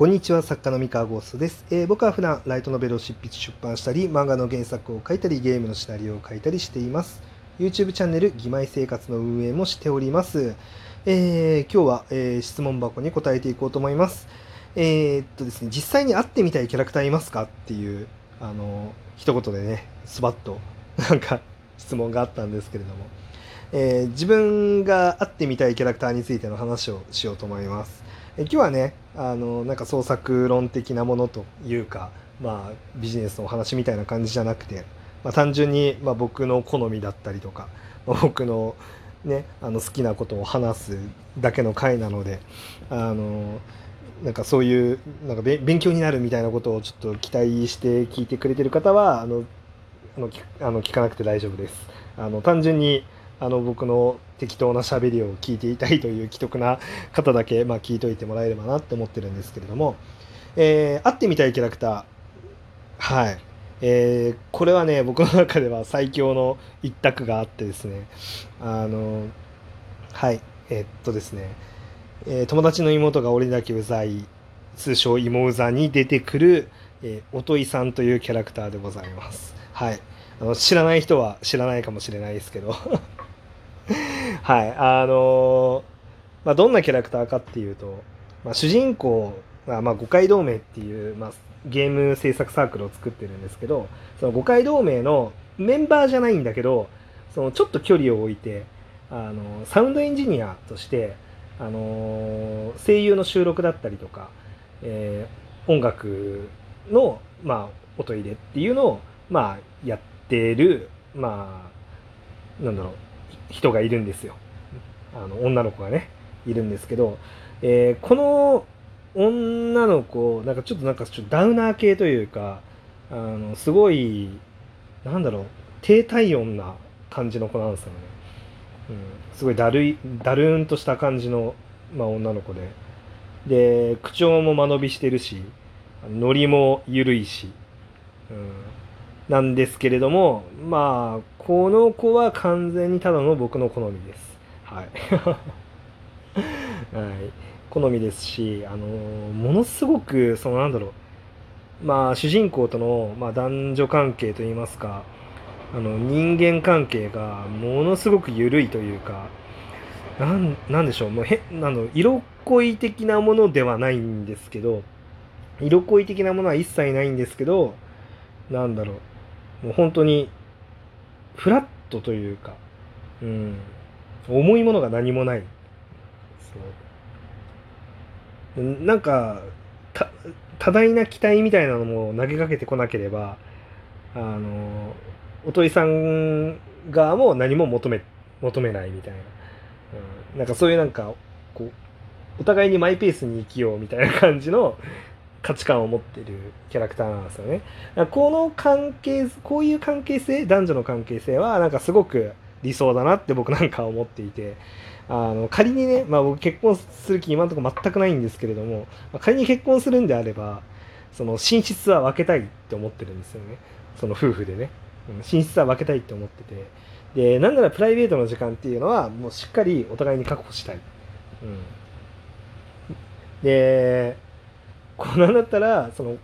こんにちは作家の三河ゴーストです、えー、僕は普段ライトノベルを執筆出版したり漫画の原作を書いたりゲームのシナリオを書いたりしています。YouTube チャンネル「義妹生活」の運営もしております、えー、今日は、えー、質問箱に答えていこうと思います。えー、っとですね実際に会ってみたいキャラクターいますかっていうあの一言でねスバッと なんか質問があったんですけれども、え自分が会ってみたいキャラクターについての話をしようと思います。今日はねあのなんか創作論的なものというか、まあ、ビジネスのお話みたいな感じじゃなくて、まあ、単純に、まあ、僕の好みだったりとか、まあ、僕の,、ね、あの好きなことを話すだけの回なのであのなんかそういうなんか勉強になるみたいなことをちょっと期待して聞いてくれてる方はあのあの聞かなくて大丈夫です。あの単純にあの僕の適当な喋りを聞いていたいという既得な方だけ、まあ、聞いといてもらえればなって思ってるんですけれども、えー、会ってみたいキャラクター。はい、えー、これはね僕の中では最強の一択があってですね。あのはい。えー、っとですね、え、友達の妹が俺だけうざい通称芋うざに出てくる、えー、おといさんというキャラクターでございます。はい。あの知らない人は知らないかもしれないですけど。はい、あの、まあ、どんなキャラクターかっていうと、まあ、主人公が、まあ、五街同盟っていう、まあ、ゲーム制作サークルを作ってるんですけど、その五街同盟のメンバーじゃないんだけど、そのちょっと距離を置いて、あのサウンドエンジニアとして、あの声優の収録だったりとか、えー、音楽の、まあ、音入れっていうのを、まあ、やってる、まあ、なんだろう、人がいるんですよ。あの女の子がねいるんですけど、えー、この女の子なんかちょっとなんかちょっとダウナー系というかあのすごいなんだろう低体温な感じの子なんですよね。うん、すごいだるいだるんとした感じの、まあ、女の子でで口調も間延びしてるしノリも緩いし、うん、なんですけれども、まあ、この子は完全にただの僕の好みです。はい。はい、好みですし、あのものすごく、そのなんだろう、まあ、主人公との、まあ、男女関係といいますか、あの人間関係がものすごく緩いというか、なんなんでしょう、もうへあの色恋的なものではないんですけど、色恋的なものは一切ないんですけど、なんだろう、もう本当にフラットというか、うん、重いものが何もない。そう。なんか多大な期待みたいなのも投げかけてこなければあのおとりさん側も何も求め求めないみたいな、うん、なんかそういうなんかこうお互いにマイペースに生きようみたいな感じの価値観を持ってるキャラクターなんですよね。この関係、こういう関係性、男女の関係性はなんかすごく理想だなって僕なんか思っていて、あの仮にね、まあ、僕結婚する気今のところ全くないんですけれども、仮に結婚するんであれば、その寝室は分けたいって思ってるんですよね。その夫婦でね。寝室は分けたいって思ってて。で、なんならプライベートの時間っていうのは、もうしっかりお互いに確保したい。うん。で、こうなんだったらその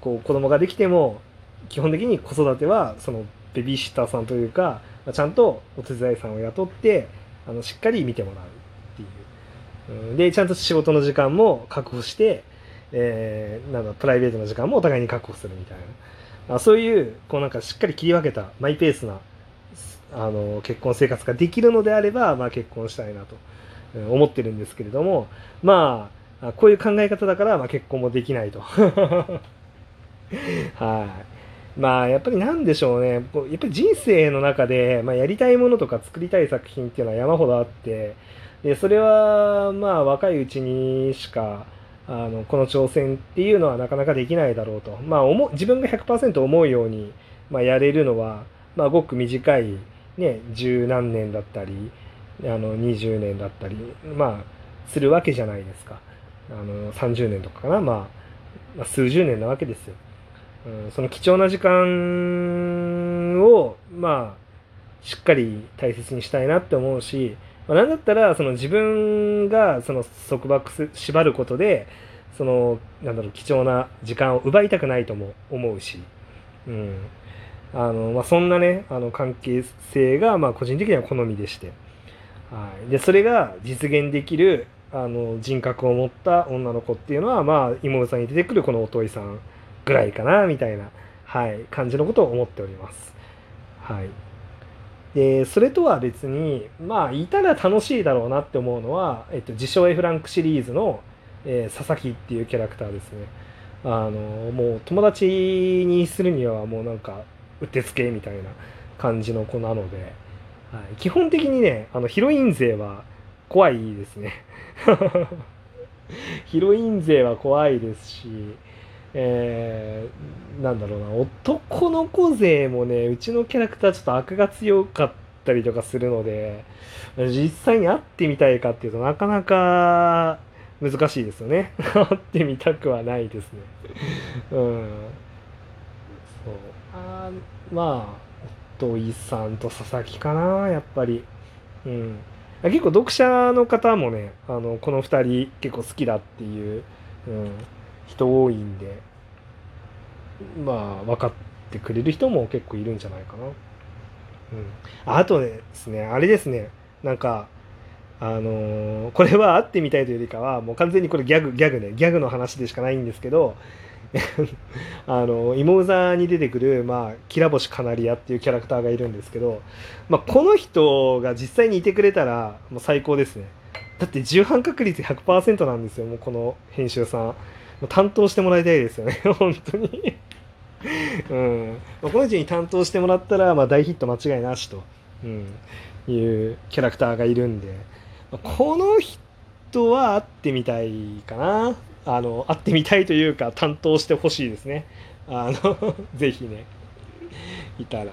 こう子供ができても基本的に子育てはそのベビーシッターさんというかちゃんとお手伝いさんを雇ってあのしっかり見てもらうっていう。でちゃんと仕事の時間も確保して、えー、なんだプライベートの時間もお互いに確保するみたいなあそういうこうなんかしっかり切り分けたマイペースなあの結婚生活ができるのであれば、まあ、結婚したいなと思ってるんですけれどもまあこういう考え方だから、まあ、結婚もできないと。はい。まあ、やっぱりなんでしょうね。やっぱり人生の中で、まあ、やりたいものとか作りたい作品っていうのは山ほどあって、で、それは、まあ、若いうちにしか、あの、この挑戦っていうのはなかなかできないだろうと。まあ、思自分が100%思うように、まあ、やれるのは、まあ、ごく短い、ね、十何年だったり、あの、20年だったり、まあ、するわけじゃないですか。あの30年とかかな、まあ、まあ、数十年なわけですよ。うん、その貴重な時間を、まあ、しっかり大切にしたいなって思うし、まあ、なんだったらその自分がその束縛す縛ることでそのなんだろう貴重な時間を奪いたくないとも思うし、うん。あのまあ、そんなねあの関係性がまあ個人的には好みでして、はい、でそれが実現できるあの人格を持った女の子っていうのはまあ妹さんに出てくるこのおといさんぐらいかなみたいな、はい、感じのことを思っております。はい、でそれとは別にまあいたら楽しいだろうなって思うのは、えっと、自称 F ランクシリーズの、えー、佐々木っていうキャラクターですね。あのもう友達にするにはもうなんかうってつけみたいな感じの子なので、はい、基本的にねあのヒロイン勢は怖いですね。ヒロイン勢は怖いですし、えー、なんだろうな。男の子勢もねうちのキャラクターちょっと悪が強かったりとかするので実際に会ってみたいかっていうとなかなか難しいですよね。会ってみたくはないですね。うん。そう。あまあ土井さんと佐々木かなやっぱり。うん。結構読者の方もねあのこの2人結構好きだっていう、うん、人多いんでまあ分かってくれる人も結構いるんじゃないかな。うん、あとですねあれですねなんかあのー、これは会ってみたいというよりかはもう完全にこれギャグギャグねギャグの話でしかないんですけど あの芋座に出てくる、まあ、キラボシカナリアっていうキャラクターがいるんですけど、まあ、この人が実際にいてくれたらもう最高ですね。だって重版確率100%なんですよもうこの編集さん。担当してもらいたいですよね 本当に。うん。まあ、この人に担当してもらったら、まあ、大ヒット間違いなしと、うん、いうキャラクターがいるんで、まあ、この人は会ってみたいかな。あの会ってみたいというか担当してほしいですね。あの ぜひね。いたら。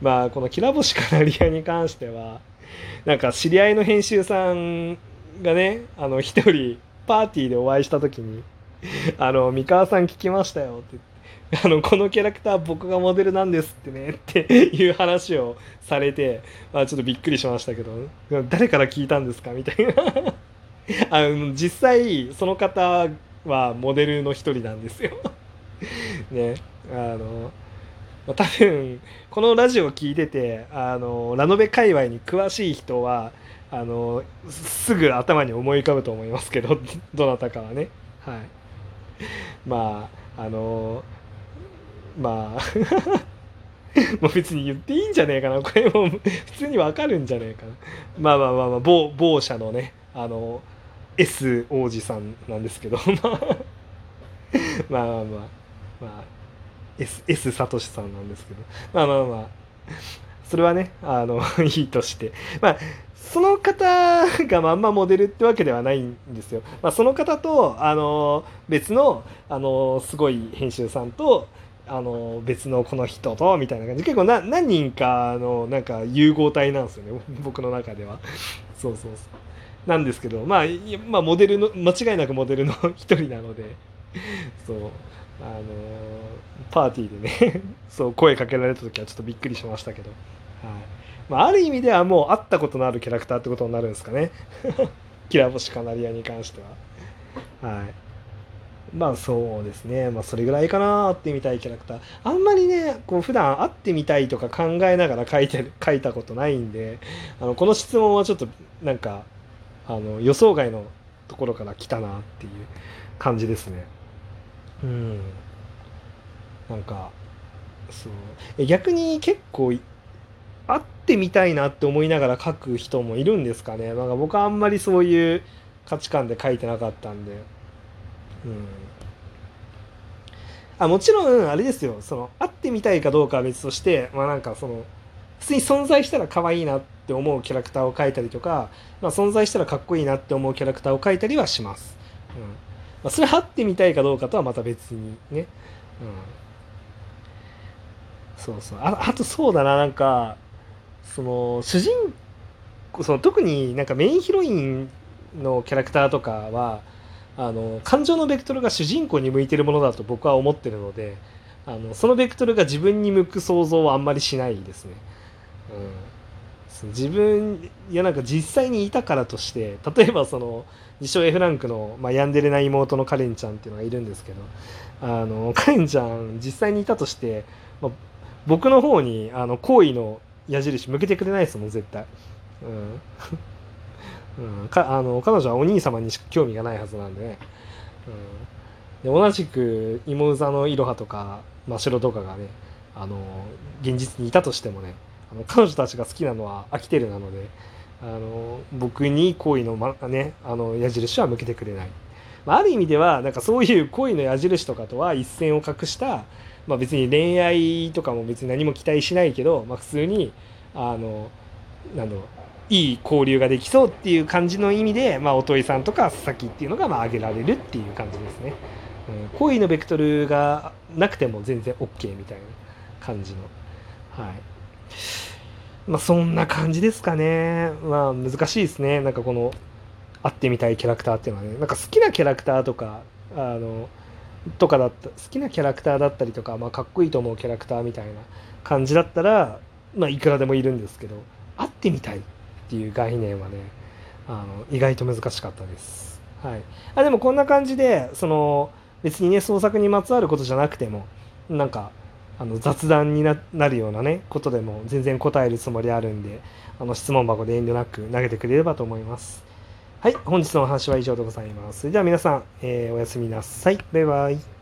まあこのきらぼしカナリアに関してはなんか知り合いの編集さんがねあの一人パーティーでお会いした時に「あの三河さん聞きましたよ」ってってあのこのキャラクター僕がモデルなんですってねっていう話をされて、まあ、ちょっとびっくりしましたけど誰から聞いたんですか？みたいな。あの実際その方はモデルの一人なんですよ。ね。あの多分このラジオを聞いててあのラノベ界隈に詳しい人はあのすぐ頭に思い浮かぶと思いますけど どなたかはね。はい。まああのまあ もう別に言っていいんじゃねえかな。これも普通にわかるんじゃねえかな。まあまあまあまあ某某社のねあの S 王子さんなんですけど。まあまあまあ。まあ、S, S サトシさんなんですけど。まあまあまあ。それはねあの いいとして。まあその方がまんまモデルってわけではないんですよ。まあ、その方とあの別のあのすごい編集さんとあの別のこの人とみたいな感じ。結構な何人かのなんか融合体なんですよね。僕の中では。そうそうそう。なんですけど、まあ、まあモデルの間違いなくモデルの 一人なのでそうあのパーティーでね そう声かけられた時はちょっとびっくりしましたけど、はいまあ、ある意味ではもう会ったことのあるキャラクターってことになるんですかね キラ星カナリアに関しては。はいまあそうですね。まあそれぐらいかな、会ってみたいキャラクター。あんまりね、こう普段会ってみたいとか考えながら書いて、書いたことないんで、あの、この質問はちょっとなんか、あの、予想外のところから来たなっていう感じですね。うん。なんか、そう。逆に結構、会ってみたいなって思いながら書く人もいるんですかね。なんか僕はあんまりそういう価値観で書いてなかったんで。うん、あもちろんあれですよその会ってみたいかどうかは別としてまあなんかその普通に存在したら可愛いなって思うキャラクターを描いたりとか、まあ、存在したらかっこいいなって思うキャラクターを描いたりはします、うん。まあ、それ会ってみたいかどうかとはまた別にね、うん、そうそう。ああとそうだななんかその主人その特になんかメインヒロインのキャラクターとかはあの感情のベクトルが主人公に向いてるものだと僕は思ってるのであのそのベクトルが自分に向く想像はあんまりしないですね。うん、自分いやなんか実際にいたからとして例えばその自称 F ランクの、まあ、ヤンデレな妹のカレンちゃんっていうのがいるんですけどあのカレンちゃん実際にいたとして、まあ、僕の方にあの好意の矢印向けてくれないですもん絶対。うん、うん、かあの彼女はお兄様にしか興味がないはずなんでね。うん、で同じく芋座のいろはとか真白とかがねあの現実にいたとしてもねの彼女たちが好きなのは飽きてるなのであの僕に好意の,、まね、あの矢印は向けてくれない。まあ、ある意味ではなんかそういう恋の矢印とかとは一線を画した、まあ、別に恋愛とかも別に何も期待しないけど、まあ、普通にあのなんだろういい交流ができそうっていう感じの意味で、まあ、音井さんとか佐々木っていうのがまあ挙げられるっていう感じですね。うん、恋のベクトルがなくても全然 OK みたいな感じの。はい。まあそんな感じですかね。まあ難しいですね。なんかこの会ってみたいキャラクターっていうのはね。なんか好きなキャラクターとか、あの、とかだった好きなキャラクターだったりとか、まあ、かっこいいと思うキャラクターみたいな感じだったら、まあ、いくらでもいるんですけど会ってみたいっていう概念はねあの意外と難しかったです。はい、あでもこんな感じでその別にね創作にまつわることじゃなくてもなんかあの雑談になるようなねことでも全然答えるつもりあるんであの質問箱で遠慮なく投げてくれればと思います。はい、本日のお話は以上でございます。それでは皆さん、えー、おやすみなさい。バイバイ。